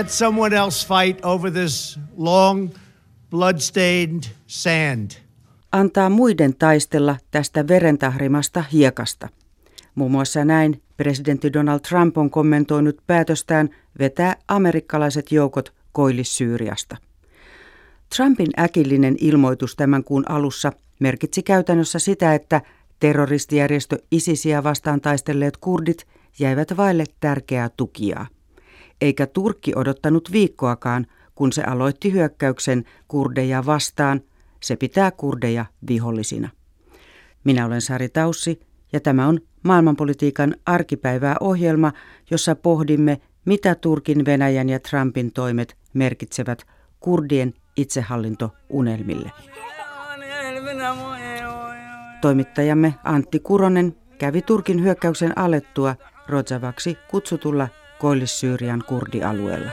Let someone else fight over this long, bloodstained sand. Antaa muiden taistella tästä verentahrimasta hiekasta. Muun muassa näin presidentti Donald Trump on kommentoinut päätöstään vetää amerikkalaiset joukot Koillis-Syyriasta. Trumpin äkillinen ilmoitus tämän kuun alussa merkitsi käytännössä sitä, että terroristijärjestö ISISiä vastaan taistelleet kurdit jäivät vaille tärkeää tukiaa. Eikä Turkki odottanut viikkoakaan, kun se aloitti hyökkäyksen kurdeja vastaan. Se pitää kurdeja vihollisina. Minä olen Sari Taussi ja tämä on maailmanpolitiikan arkipäivää ohjelma, jossa pohdimme, mitä Turkin, Venäjän ja Trumpin toimet merkitsevät kurdien itsehallintounelmille. Toimittajamme Antti Kuronen kävi Turkin hyökkäyksen alettua Rojavaksi kutsutulla Koillis-Syyrian kurdialueella.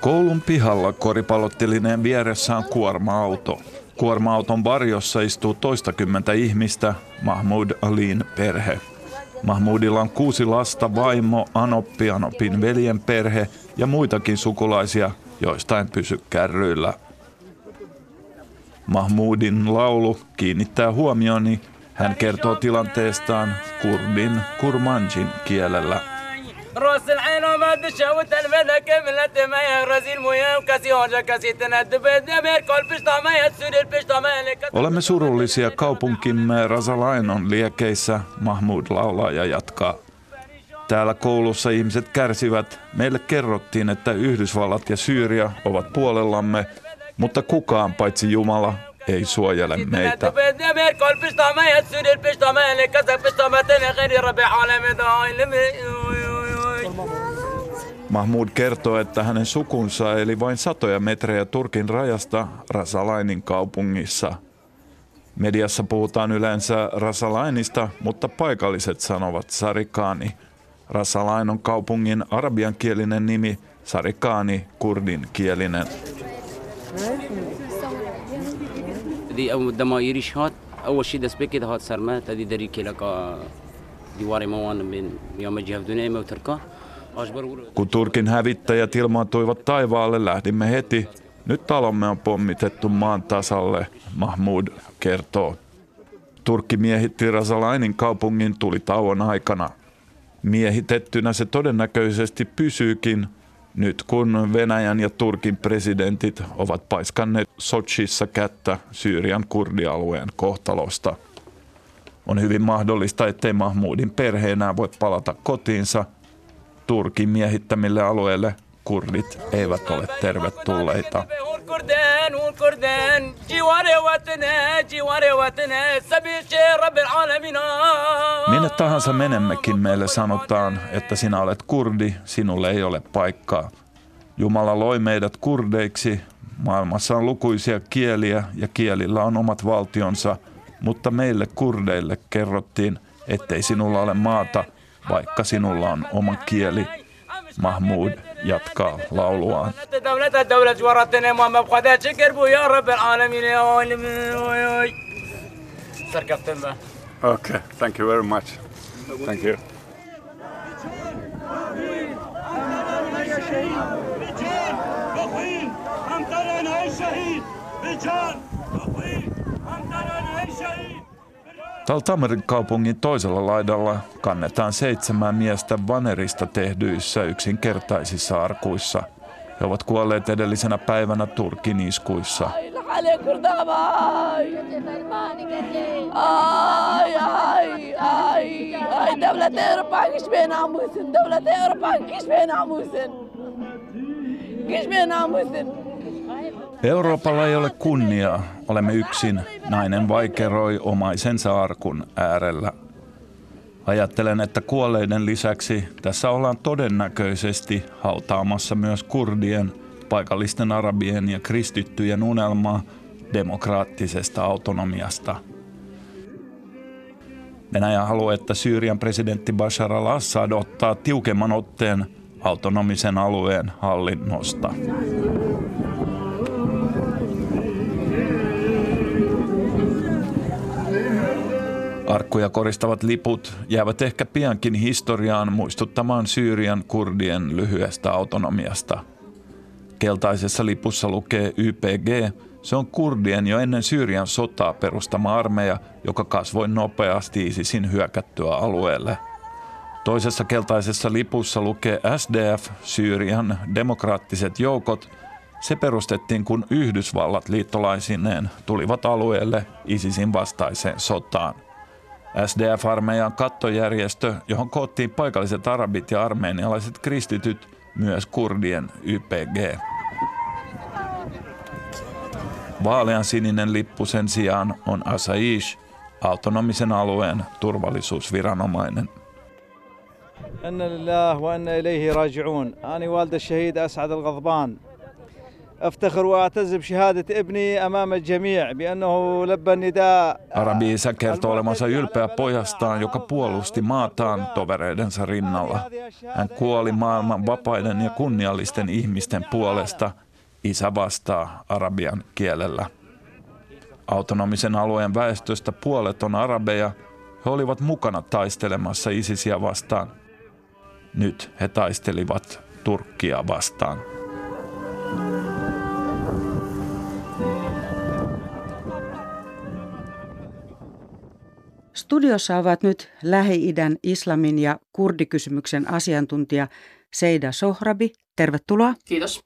Koulun pihalla koripallottelineen vieressä on kuorma-auto. Kuorma-auton varjossa istuu toistakymmentä ihmistä, Mahmoud Alin perhe. Mahmoudilla on kuusi lasta, vaimo, Anoppi, Anopin veljen perhe ja muitakin sukulaisia, joista en pysy kärryillä. Mahmoudin laulu kiinnittää huomioni. Hän kertoo tilanteestaan kurdin kurmanjin kielellä. راس العين وما تشوت الفدا كملت ما يغرزي المياه وكاسي هونجا كاسي تندبت يمير كل بشتا ما يتسود البشتا ما Olemme surullisia kaupunkimme Razalainon liekeissä, Mahmud laulaa ja jatkaa. Täällä koulussa ihmiset kärsivät. Meille kerrottiin, että Yhdysvallat ja Syyria ovat puolellamme, mutta kukaan paitsi Jumala ei suojele meitä. Mahmoud kertoo, että hänen sukunsa eli vain satoja metrejä Turkin rajasta Rasalainin kaupungissa. Mediassa puhutaan yleensä Rasalainista, mutta paikalliset sanovat Sarikani. Rasalain on kaupungin arabiankielinen nimi, Sarikani kurdin kielinen. أول شيء دست بكي هات سرمات هذه دري كي لك ديواري موان من يوم جهة دنيا وتركه kun Turkin hävittäjät ilmaantuivat taivaalle, lähdimme heti. Nyt talomme on pommitettu maan tasalle, Mahmud kertoo. Turkki miehitti Rasalainin kaupungin tuli tauon aikana. Miehitettynä se todennäköisesti pysyykin, nyt kun Venäjän ja Turkin presidentit ovat paiskanneet Sochissa kättä Syyrian kurdialueen kohtalosta. On hyvin mahdollista, ettei Mahmudin perhe enää voi palata kotiinsa – Turkin miehittämille alueille kurdit eivät ole tervetulleita. Minne tahansa menemmekin meille sanotaan, että sinä olet kurdi, sinulle ei ole paikkaa. Jumala loi meidät kurdeiksi. Maailmassa on lukuisia kieliä ja kielillä on omat valtionsa, mutta meille kurdeille kerrottiin, ettei sinulla ole maata – vaikka sinulla on oma kieli. Mahmud jatkaa lauluaan. Okay, thank you very much. Thank you. بجان بخوي أمطر أنا الشهيد بجان بخوي أمطر أنا Taltamerin kaupungin toisella laidalla kannetaan seitsemän miestä vanerista tehdyissä yksinkertaisissa arkuissa. He ovat kuolleet edellisenä päivänä Turkin iskuissa. Euroopalla ei ole kunniaa, olemme yksin, nainen vaikeroi omaisensa arkun äärellä. Ajattelen, että kuolleiden lisäksi tässä ollaan todennäköisesti hautaamassa myös kurdien, paikallisten arabien ja kristittyjen unelmaa demokraattisesta autonomiasta. Venäjä haluaa, että Syyrian presidentti Bashar al-Assad ottaa tiukemman otteen autonomisen alueen hallinnosta. Arkkuja koristavat liput jäävät ehkä piankin historiaan muistuttamaan Syyrian kurdien lyhyestä autonomiasta. Keltaisessa lipussa lukee YPG, se on kurdien jo ennen Syyrian sotaa perustama armeija, joka kasvoi nopeasti ISISin hyökättyä alueelle. Toisessa keltaisessa lipussa lukee SDF, Syyrian demokraattiset joukot. Se perustettiin, kun Yhdysvallat liittolaisineen tulivat alueelle ISISin vastaiseen sotaan. SDF-armeijan kattojärjestö, johon koottiin paikalliset arabit ja armeenialaiset kristityt, myös kurdien YPG. Vaalean sininen lippu sen sijaan on Asaish, autonomisen alueen turvallisuusviranomainen. إن لله وإنا إليه راجعون أنا والد الشهيد أسعد الغضبان أفتخر وأعتز بشهادة ابني أمام الجميع بأنه لبى النداء Arabi-isä kertoo olemansa ylpeä pojastaan, joka puolusti maataan tovereidensa rinnalla. Hän kuoli maailman vapaiden ja kunniallisten ihmisten puolesta. Isä vastaa arabian kielellä. Autonomisen alueen väestöstä puolet on arabeja. He olivat mukana taistelemassa ISISiä vastaan. Nyt he taistelivat Turkkia vastaan. Studiossa ovat nyt Lähi-idän islamin ja kurdikysymyksen asiantuntija Seida Sohrabi. Tervetuloa. Kiitos.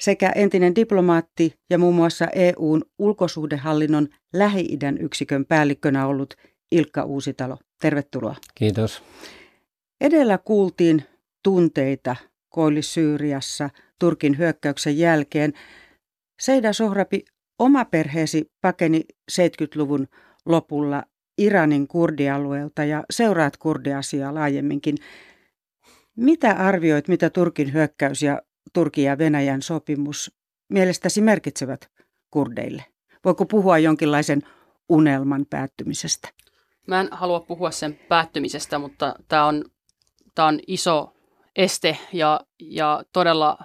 Sekä entinen diplomaatti ja muun muassa EUn ulkosuhdehallinnon Lähi-idän yksikön päällikkönä ollut Ilkka Uusitalo. Tervetuloa. Kiitos. Edellä kuultiin tunteita Koillis-Syyriassa Turkin hyökkäyksen jälkeen. Seida Sohrabi, oma perheesi pakeni 70-luvun lopulla Iranin kurdialueelta ja seuraat kurdiasiaa laajemminkin. Mitä arvioit, mitä Turkin hyökkäys ja Turkin ja Venäjän sopimus mielestäsi merkitsevät kurdeille? Voiko puhua jonkinlaisen unelman päättymisestä? Mä en halua puhua sen päättymisestä, mutta tämä on, on iso este ja, ja todella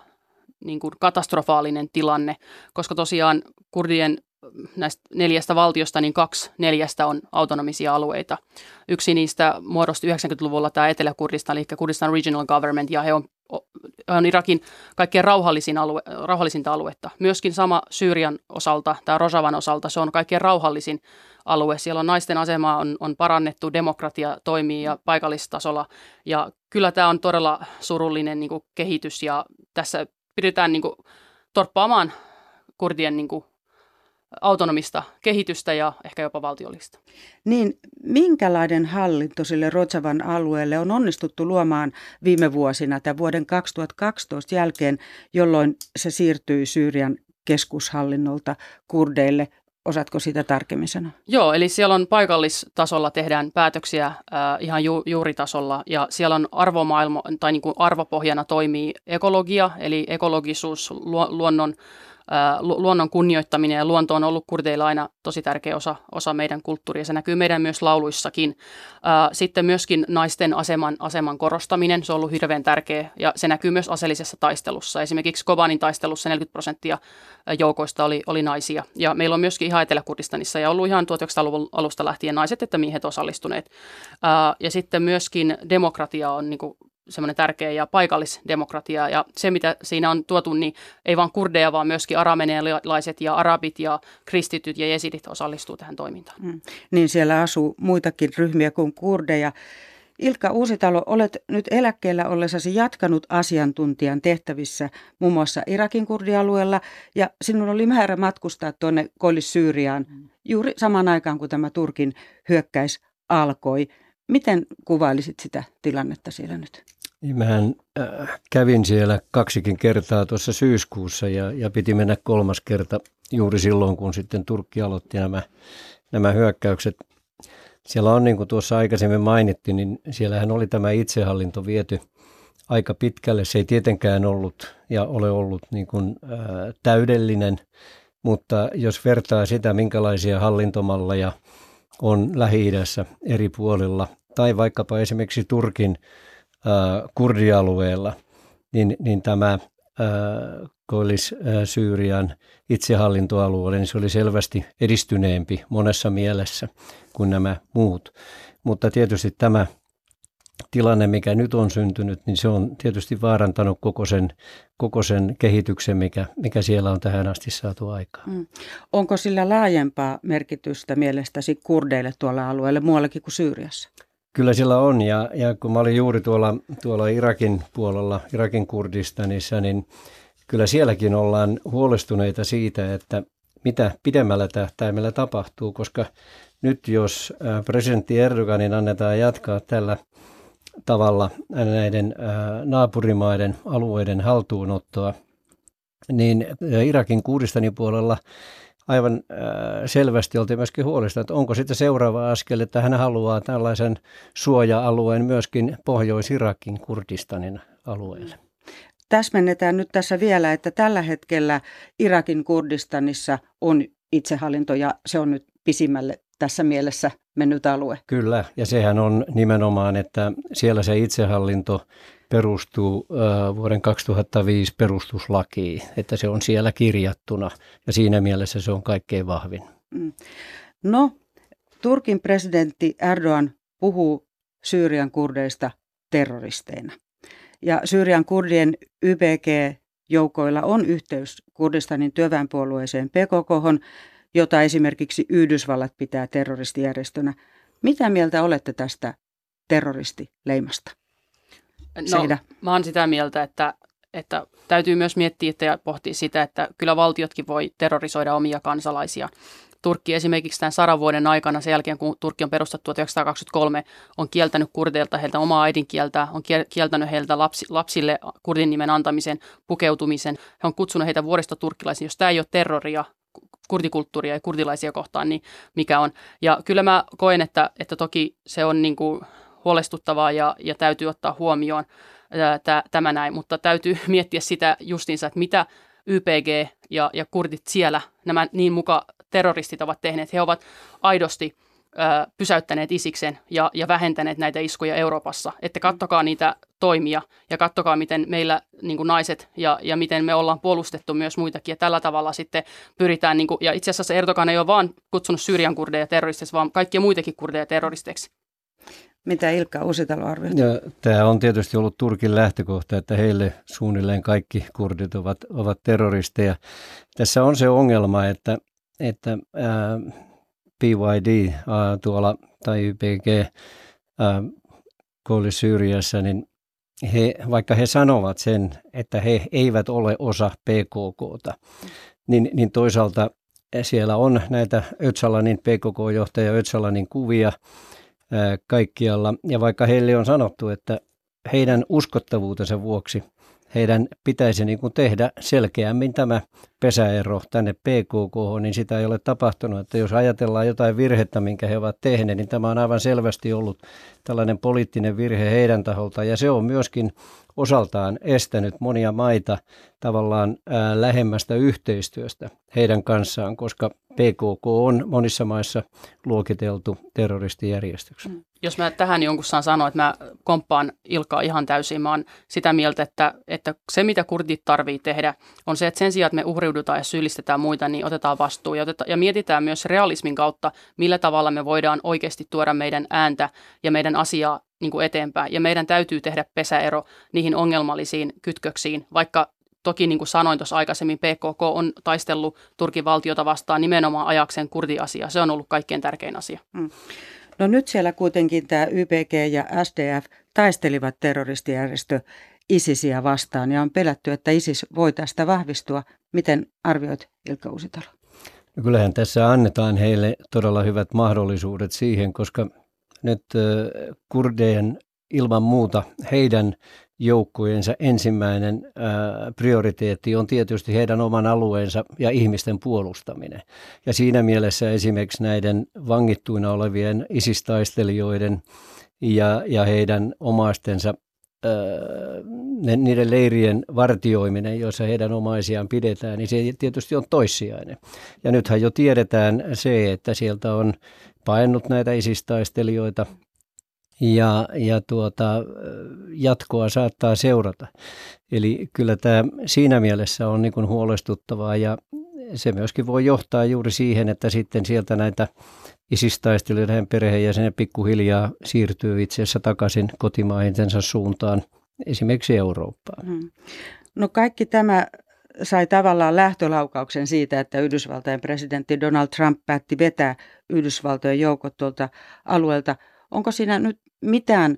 niin kuin katastrofaalinen tilanne, koska tosiaan kurdien näistä neljästä valtiosta, niin kaksi neljästä on autonomisia alueita. Yksi niistä muodostui 90-luvulla tämä Etelä-Kurdistan, eli Kurdistan Regional Government, ja he on, on Irakin kaikkein rauhallisin alue, rauhallisinta aluetta. Myöskin sama Syyrian osalta, tämä Rojavan osalta, se on kaikkein rauhallisin alue. Siellä on naisten asemaa on, on parannettu, demokratia toimii ja paikallistasolla. Ja kyllä tämä on todella surullinen niin kuin, kehitys ja tässä pyritään niin kuin, torppaamaan kurdien niin kuin, autonomista kehitystä ja ehkä jopa valtiollista. Niin, minkälainen hallinto sille Rotsavan alueelle on onnistuttu luomaan viime vuosina tämän vuoden 2012 jälkeen, jolloin se siirtyi Syyrian keskushallinnolta kurdeille Osaatko sitä tarkemmin sanoa? Joo, eli siellä on paikallistasolla tehdään päätöksiä äh, ihan ju- juuritasolla ja siellä on arvomaailma tai niin kuin arvopohjana toimii ekologia, eli ekologisuus, lu- luonnon luonnon kunnioittaminen ja luonto on ollut kurdeilla aina tosi tärkeä osa, osa meidän kulttuuria. Se näkyy meidän myös lauluissakin. Sitten myöskin naisten aseman, aseman korostaminen, se on ollut hirveän tärkeä ja se näkyy myös aseellisessa taistelussa. Esimerkiksi Kobanin taistelussa 40 prosenttia joukoista oli, oli naisia. Ja meillä on myöskin ihan Etelä-Kurdistanissa ja ollut ihan 1900-luvun alusta lähtien naiset että miehet osallistuneet. Ja sitten myöskin demokratia on niin kuin semmoinen tärkeä ja paikallisdemokratia. Ja se, mitä siinä on tuotu, niin ei vain kurdeja, vaan myöskin aramenealaiset ja arabit ja kristityt ja jesidit osallistuu tähän toimintaan. Mm. Niin siellä asuu muitakin ryhmiä kuin kurdeja. Ilkka Uusitalo, olet nyt eläkkeellä ollessasi jatkanut asiantuntijan tehtävissä muun muassa Irakin kurdialueella ja sinun oli määrä matkustaa tuonne Koillis-Syyriaan mm. juuri samaan aikaan, kun tämä Turkin hyökkäys alkoi. Miten kuvailisit sitä tilannetta siellä nyt? Mähän äh, kävin siellä kaksikin kertaa tuossa syyskuussa ja, ja piti mennä kolmas kerta juuri silloin, kun sitten Turkki aloitti nämä, nämä hyökkäykset. Siellä on, niin kuin tuossa aikaisemmin mainittiin, niin siellähän oli tämä itsehallinto viety aika pitkälle. Se ei tietenkään ollut ja ole ollut niin kuin, äh, täydellinen, mutta jos vertaa sitä, minkälaisia hallintomalleja on Lähi-idässä eri puolilla, tai vaikkapa esimerkiksi Turkin kurdialueella, niin, niin tämä Koillis-Syyrian itsehallintoalueelle, niin se oli selvästi edistyneempi monessa mielessä kuin nämä muut. Mutta tietysti tämä tilanne, mikä nyt on syntynyt, niin se on tietysti vaarantanut koko sen, koko sen kehityksen, mikä, mikä siellä on tähän asti saatu aikaan. Mm. Onko sillä laajempaa merkitystä mielestäsi kurdeille tuolla alueella muuallakin kuin Syyriassa? Kyllä sillä on ja, ja kun mä olin juuri tuolla, tuolla Irakin puolella, Irakin Kurdistanissa, niin kyllä sielläkin ollaan huolestuneita siitä, että mitä pidemmällä tähtäimellä tapahtuu, koska nyt jos presidentti Erdoganin annetaan jatkaa tällä tavalla näiden naapurimaiden alueiden haltuunottoa, niin Irakin Kurdistanin puolella aivan selvästi oltiin myöskin huolesta, että onko sitten seuraava askel, että hän haluaa tällaisen suoja-alueen myöskin Pohjois-Irakin Kurdistanin alueelle. Täsmennetään nyt tässä vielä, että tällä hetkellä Irakin Kurdistanissa on itsehallinto ja se on nyt pisimmälle tässä mielessä mennyt alue. Kyllä, ja sehän on nimenomaan, että siellä se itsehallinto perustuu äh, vuoden 2005 perustuslakiin, että se on siellä kirjattuna ja siinä mielessä se on kaikkein vahvin. Mm. No, Turkin presidentti Erdogan puhuu Syyrian kurdeista terroristeina. Ja Syyrian kurdien YPG-joukoilla on yhteys Kurdistanin työväenpuolueeseen PKK, jota esimerkiksi Yhdysvallat pitää terroristijärjestönä. Mitä mieltä olette tästä terroristileimasta? No, mä oon sitä mieltä, että, että täytyy myös miettiä ja pohtia sitä, että kyllä valtiotkin voi terrorisoida omia kansalaisia. Turkki esimerkiksi tämän sadan vuoden aikana, sen jälkeen kun Turkki on perustettu 1923, on kieltänyt kurdeilta heiltä omaa äidinkieltä, on kieltänyt heiltä lapsi, lapsille kurdin nimen antamisen, pukeutumisen. He on kutsunut heitä vuoristoturkkilaisiin. Jos tämä ei ole terroria, kurdikulttuuria ja kurdilaisia kohtaan, niin mikä on. Ja kyllä mä koen, että, että toki se on niin kuin huolestuttavaa ja, ja täytyy ottaa huomioon ää, tämä näin, mutta täytyy miettiä sitä justiinsa, että mitä YPG ja, ja kurdit siellä, nämä niin muka terroristit ovat tehneet. He ovat aidosti pysäyttäneet isiksen ja, ja vähentäneet näitä iskuja Euroopassa. Että kattokaa niitä toimia ja kattokaa, miten meillä niin kuin naiset ja, ja miten me ollaan puolustettu myös muitakin. Ja tällä tavalla sitten pyritään, niin kuin, ja itse asiassa Erdogan ei ole vaan kutsunut Syyrian kurdeja terroristeiksi, vaan kaikkia muitakin kurdeja terroristeiksi. Mitä Ilkka Uusitalo arvioi? Tämä on tietysti ollut Turkin lähtökohta, että heille suunnilleen kaikki kurdit ovat, ovat terroristeja. Tässä on se ongelma, että, että ää, PYD ää, tuolla tai YPG koulissa Syyriassa, niin he, vaikka he sanovat sen, että he eivät ole osa PKKta, niin, niin toisaalta siellä on näitä Öcalanin PKK-johtaja Öcalanin kuvia, kaikkialla. Ja vaikka heille on sanottu, että heidän uskottavuutensa vuoksi heidän pitäisi niin kuin tehdä selkeämmin tämä pesäero tänne PKK, niin sitä ei ole tapahtunut. Että jos ajatellaan jotain virhettä, minkä he ovat tehneet, niin tämä on aivan selvästi ollut tällainen poliittinen virhe heidän taholta. Ja se on myöskin osaltaan estänyt monia maita tavallaan lähemmästä yhteistyöstä heidän kanssaan, koska PKK on monissa maissa luokiteltu terroristijärjestöksi. Mm. Jos mä tähän jonkun saan sanoa, että mä komppaan Ilkaa ihan täysin, mä oon sitä mieltä, että, että se mitä kurdit tarvii tehdä on se, että sen sijaan, että me uhriudutaan ja syyllistetään muita, niin otetaan vastuu ja, oteta, ja mietitään myös realismin kautta, millä tavalla me voidaan oikeasti tuoda meidän ääntä ja meidän asiaa niin kuin eteenpäin. Ja meidän täytyy tehdä pesäero niihin ongelmallisiin kytköksiin, vaikka Toki niin kuin sanoin tuossa aikaisemmin, PKK on taistellut Turkin valtiota vastaan nimenomaan ajakseen kurdiasiaa. Se on ollut kaikkein tärkein asia. Mm. No nyt siellä kuitenkin tämä YPG ja SDF taistelivat terroristijärjestö ISISiä vastaan ja on pelätty, että ISIS voi tästä vahvistua. Miten arvioit Ilkka Uusitalo? No kyllähän tässä annetaan heille todella hyvät mahdollisuudet siihen, koska nyt kurdeen ilman muuta heidän joukkojensa ensimmäinen ää, prioriteetti on tietysti heidän oman alueensa ja ihmisten puolustaminen. Ja siinä mielessä esimerkiksi näiden vangittuina olevien isistaistelijoiden ja, ja heidän omaistensa ne, niiden leirien vartioiminen, joissa heidän omaisiaan pidetään, niin se tietysti on toissijainen. Ja nythän jo tiedetään se, että sieltä on paennut näitä isistaistelijoita ja, ja tuota, jatkoa saattaa seurata. Eli kyllä tämä siinä mielessä on niin kuin huolestuttavaa ja se myöskin voi johtaa juuri siihen, että sitten sieltä näitä isistaistelijoiden perheenjäsenen pikkuhiljaa siirtyy itse asiassa takaisin kotimaihinsa suuntaan, esimerkiksi Eurooppaan. Hmm. No kaikki tämä sai tavallaan lähtölaukauksen siitä, että Yhdysvaltain presidentti Donald Trump päätti vetää Yhdysvaltojen joukot tuolta alueelta. Onko siinä nyt mitään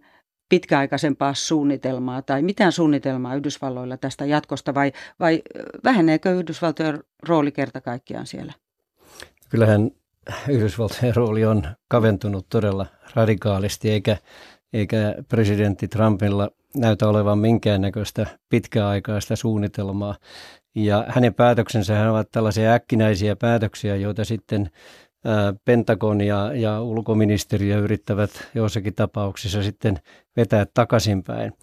pitkäaikaisempaa suunnitelmaa tai mitään suunnitelmaa Yhdysvalloilla tästä jatkosta vai, vai väheneekö Yhdysvaltojen rooli kerta kaikkiaan siellä? Kyllähän Yhdysvaltojen rooli on kaventunut todella radikaalisti eikä, eikä presidentti Trumpilla näytä olevan minkäännäköistä pitkäaikaista suunnitelmaa. Ja hänen päätöksensä ovat tällaisia äkkinäisiä päätöksiä, joita sitten Pentagon ja, ja ulkoministeriö yrittävät joissakin tapauksissa sitten vetää takaisinpäin.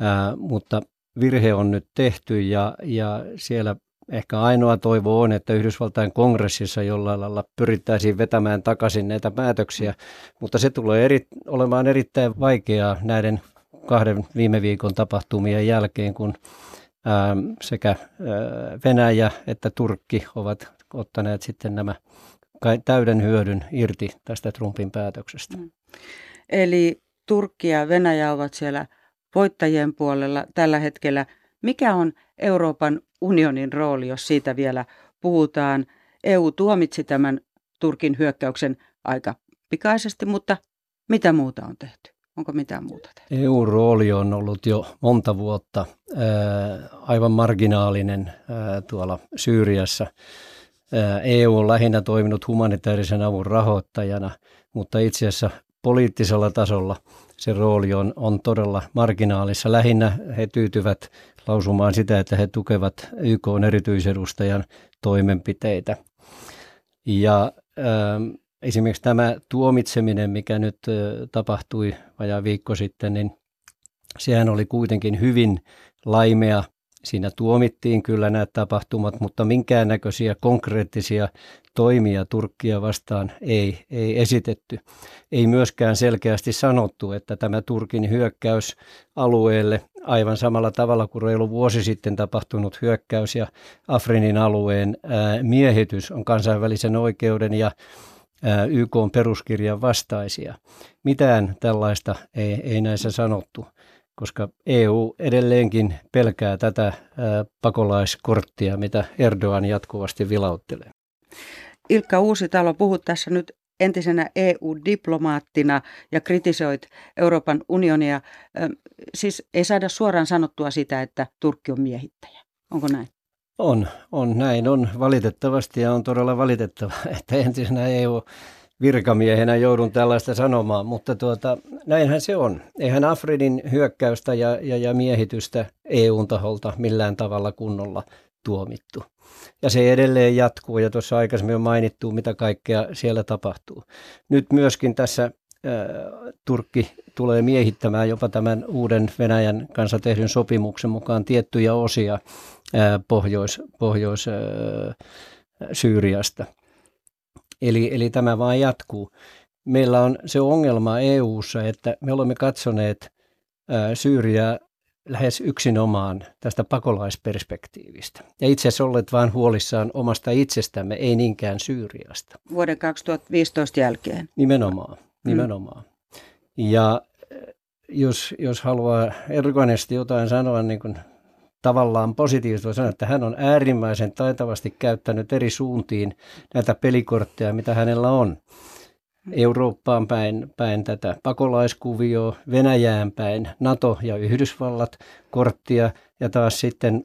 Ää, mutta virhe on nyt tehty ja, ja siellä ehkä ainoa toivo on, että Yhdysvaltain kongressissa jollain lailla pyrittäisiin vetämään takaisin näitä päätöksiä, mutta se tulee eri, olemaan erittäin vaikeaa näiden kahden viime viikon tapahtumien jälkeen, kun ää, sekä Venäjä että Turkki ovat ottaneet sitten nämä täyden hyödyn irti tästä Trumpin päätöksestä. Mm. Eli Turkki ja Venäjä ovat siellä voittajien puolella tällä hetkellä. Mikä on Euroopan unionin rooli, jos siitä vielä puhutaan? EU tuomitsi tämän Turkin hyökkäyksen aika pikaisesti, mutta mitä muuta on tehty? Onko mitään muuta tehty? EU-rooli on ollut jo monta vuotta ää, aivan marginaalinen ää, tuolla Syyriassa. EU on lähinnä toiminut humanitaarisen avun rahoittajana, mutta itse asiassa poliittisella tasolla se rooli on, on todella marginaalissa. Lähinnä he tyytyvät lausumaan sitä, että he tukevat YK erityisedustajan toimenpiteitä. Ja äh, esimerkiksi tämä tuomitseminen, mikä nyt äh, tapahtui vajaa viikko sitten, niin sehän oli kuitenkin hyvin laimea Siinä tuomittiin kyllä nämä tapahtumat, mutta minkäännäköisiä konkreettisia toimia Turkkia vastaan ei, ei esitetty. Ei myöskään selkeästi sanottu, että tämä Turkin hyökkäys alueelle aivan samalla tavalla kuin reilu vuosi sitten tapahtunut hyökkäys ja Afrinin alueen miehitys on kansainvälisen oikeuden ja YK on peruskirjan vastaisia. Mitään tällaista ei, ei näissä sanottu koska EU edelleenkin pelkää tätä pakolaiskorttia, mitä Erdogan jatkuvasti vilauttelee. Ilkka Uusitalo, puhut tässä nyt entisenä EU-diplomaattina ja kritisoit Euroopan unionia. Siis ei saada suoraan sanottua sitä, että Turkki on miehittäjä. Onko näin? On, on näin. On valitettavasti ja on todella valitettava, että entisenä EU virkamiehenä joudun tällaista sanomaan, mutta tuota, näinhän se on. Eihän Afridin hyökkäystä ja, ja, ja miehitystä EUn taholta millään tavalla kunnolla tuomittu. Ja se edelleen jatkuu ja tuossa aikaisemmin on mainittu, mitä kaikkea siellä tapahtuu. Nyt myöskin tässä Turkki tulee miehittämään jopa tämän uuden Venäjän kanssa tehdyn sopimuksen mukaan tiettyjä osia Pohjois, Pohjois ä, Syyriasta – Eli, eli tämä vaan jatkuu. Meillä on se ongelma EU:ssa, että me olemme katsoneet ää, Syyriaa lähes yksinomaan tästä pakolaisperspektiivistä. Ja itse asiassa olleet vain huolissaan omasta itsestämme, ei niinkään Syyriasta. Vuoden 2015 jälkeen. Nimenomaan, nimenomaan. Mm. Ja jos, jos haluaa Ergonesti jotain sanoa niin kuin tavallaan positiivista sanoa, että hän on äärimmäisen taitavasti käyttänyt eri suuntiin näitä pelikortteja, mitä hänellä on. Eurooppaan päin, päin tätä pakolaiskuvioa, Venäjään päin NATO ja Yhdysvallat korttia ja taas sitten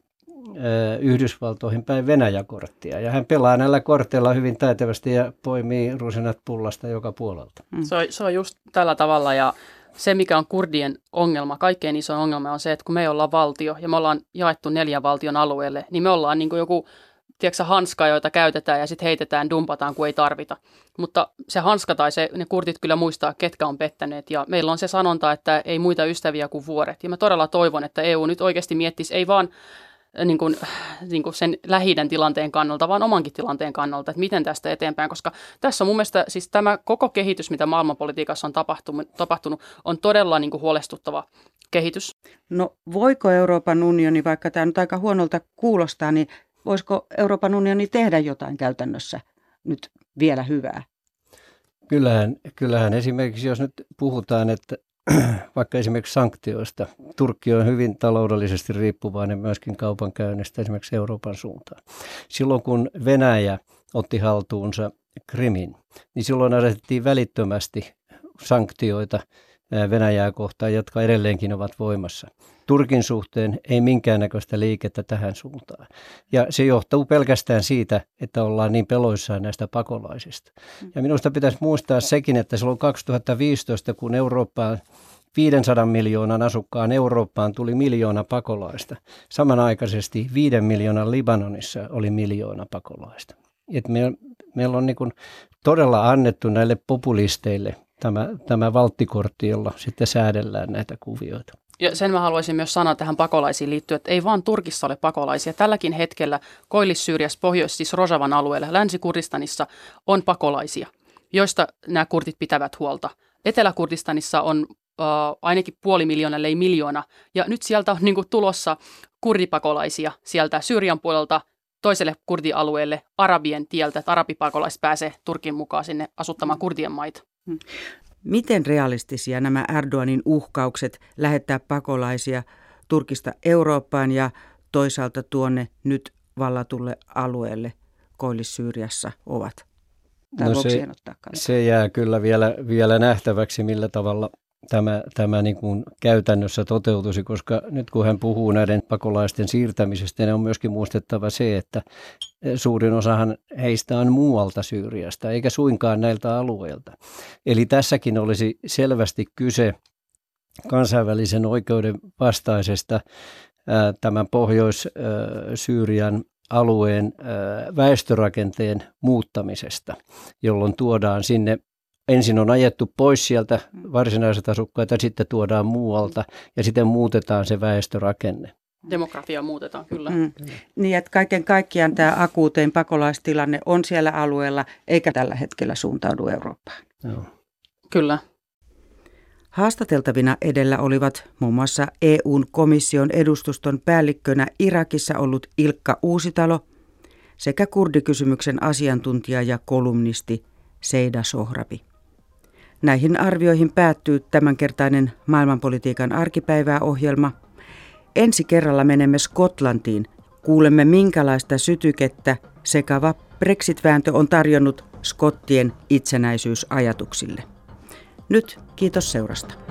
Yhdysvaltoihin päin Venäjä-korttia. Ja hän pelaa näillä korteilla hyvin taitavasti ja poimii rusinat pullasta joka puolelta. Mm. Se, on, se on just tällä tavalla ja se, mikä on kurdien ongelma, kaikkein iso ongelma on se, että kun me ollaan valtio ja me ollaan jaettu neljän valtion alueelle, niin me ollaan niin kuin joku tiedätkö, hanska, joita käytetään ja sitten heitetään, dumpataan, kun ei tarvita. Mutta se hanska tai se, ne kurtit kyllä muistaa, ketkä on pettäneet. Ja meillä on se sanonta, että ei muita ystäviä kuin vuoret. Ja mä todella toivon, että EU nyt oikeasti miettisi, ei vaan niin kuin, niin kuin sen lähiden tilanteen kannalta, vaan omankin tilanteen kannalta, että miten tästä eteenpäin, koska tässä on mun mielestä siis tämä koko kehitys, mitä maailmanpolitiikassa on tapahtunut, tapahtunut on todella niin kuin huolestuttava kehitys. No voiko Euroopan unioni, vaikka tämä nyt aika huonolta kuulostaa, niin voisiko Euroopan unioni tehdä jotain käytännössä nyt vielä hyvää? Kyllähän, kyllähän esimerkiksi, jos nyt puhutaan, että vaikka esimerkiksi sanktioista. Turkki on hyvin taloudellisesti riippuvainen myöskin kaupankäynnistä esimerkiksi Euroopan suuntaan. Silloin kun Venäjä otti haltuunsa Krimin, niin silloin asetettiin välittömästi sanktioita Venäjää kohtaan, jotka edelleenkin ovat voimassa. Turkin suhteen ei minkäännäköistä liikettä tähän suuntaan. Ja se johtuu pelkästään siitä, että ollaan niin peloissaan näistä pakolaisista. Ja minusta pitäisi muistaa sekin, että silloin 2015, kun Eurooppaan 500 miljoonan asukkaan Eurooppaan tuli miljoona pakolaista. Samanaikaisesti 5 miljoonan Libanonissa oli miljoona pakolaista. Et me, meillä on niin todella annettu näille populisteille tämä, tämä valttikortti, jolla sitten säädellään näitä kuvioita. Ja sen mä haluaisin myös sanoa tähän pakolaisiin liittyen, että ei vaan Turkissa ole pakolaisia. Tälläkin hetkellä Koillis-Syyriassa, pohjois siis Rojavan alueella, Länsi-Kurdistanissa on pakolaisia, joista nämä kurdit pitävät huolta. Etelä-Kurdistanissa on äh, ainakin puoli miljoonaa, ei miljoona. Ja nyt sieltä on niin kuin, tulossa kurdipakolaisia sieltä Syyrian puolelta toiselle kurdialueelle Arabien tieltä, että arabipakolaiset pääsee Turkin mukaan sinne asuttamaan kurdien maita. Hmm. Miten realistisia nämä Erdoganin uhkaukset lähettää pakolaisia Turkista Eurooppaan ja toisaalta tuonne nyt vallatulle alueelle Koillis-Syyriassa ovat? no se, se jää kyllä vielä, vielä nähtäväksi, millä tavalla tämä, tämä niin kuin käytännössä toteutuisi, koska nyt kun hän puhuu näiden pakolaisten siirtämisestä, niin on myöskin muistettava se, että suurin osahan heistä on muualta Syyriasta, eikä suinkaan näiltä alueilta. Eli tässäkin olisi selvästi kyse kansainvälisen oikeuden vastaisesta tämän Pohjois-Syyrian alueen väestörakenteen muuttamisesta, jolloin tuodaan sinne ensin on ajettu pois sieltä varsinaiset asukkaita, sitten tuodaan muualta ja sitten muutetaan se väestörakenne. Demografia muutetaan, kyllä. Mm. Niin, että kaiken kaikkiaan tämä akuutein pakolaistilanne on siellä alueella, eikä tällä hetkellä suuntaudu Eurooppaan. Joo. Kyllä. Haastateltavina edellä olivat muun muassa EUn komission edustuston päällikkönä Irakissa ollut Ilkka Uusitalo sekä kurdikysymyksen asiantuntija ja kolumnisti Seida Sohrabi. Näihin arvioihin päättyy tämänkertainen maailmanpolitiikan arkipäivää ohjelma. Ensi kerralla menemme Skotlantiin. Kuulemme minkälaista sytykettä sekava Brexit-vääntö on tarjonnut skottien itsenäisyysajatuksille. Nyt kiitos seurasta.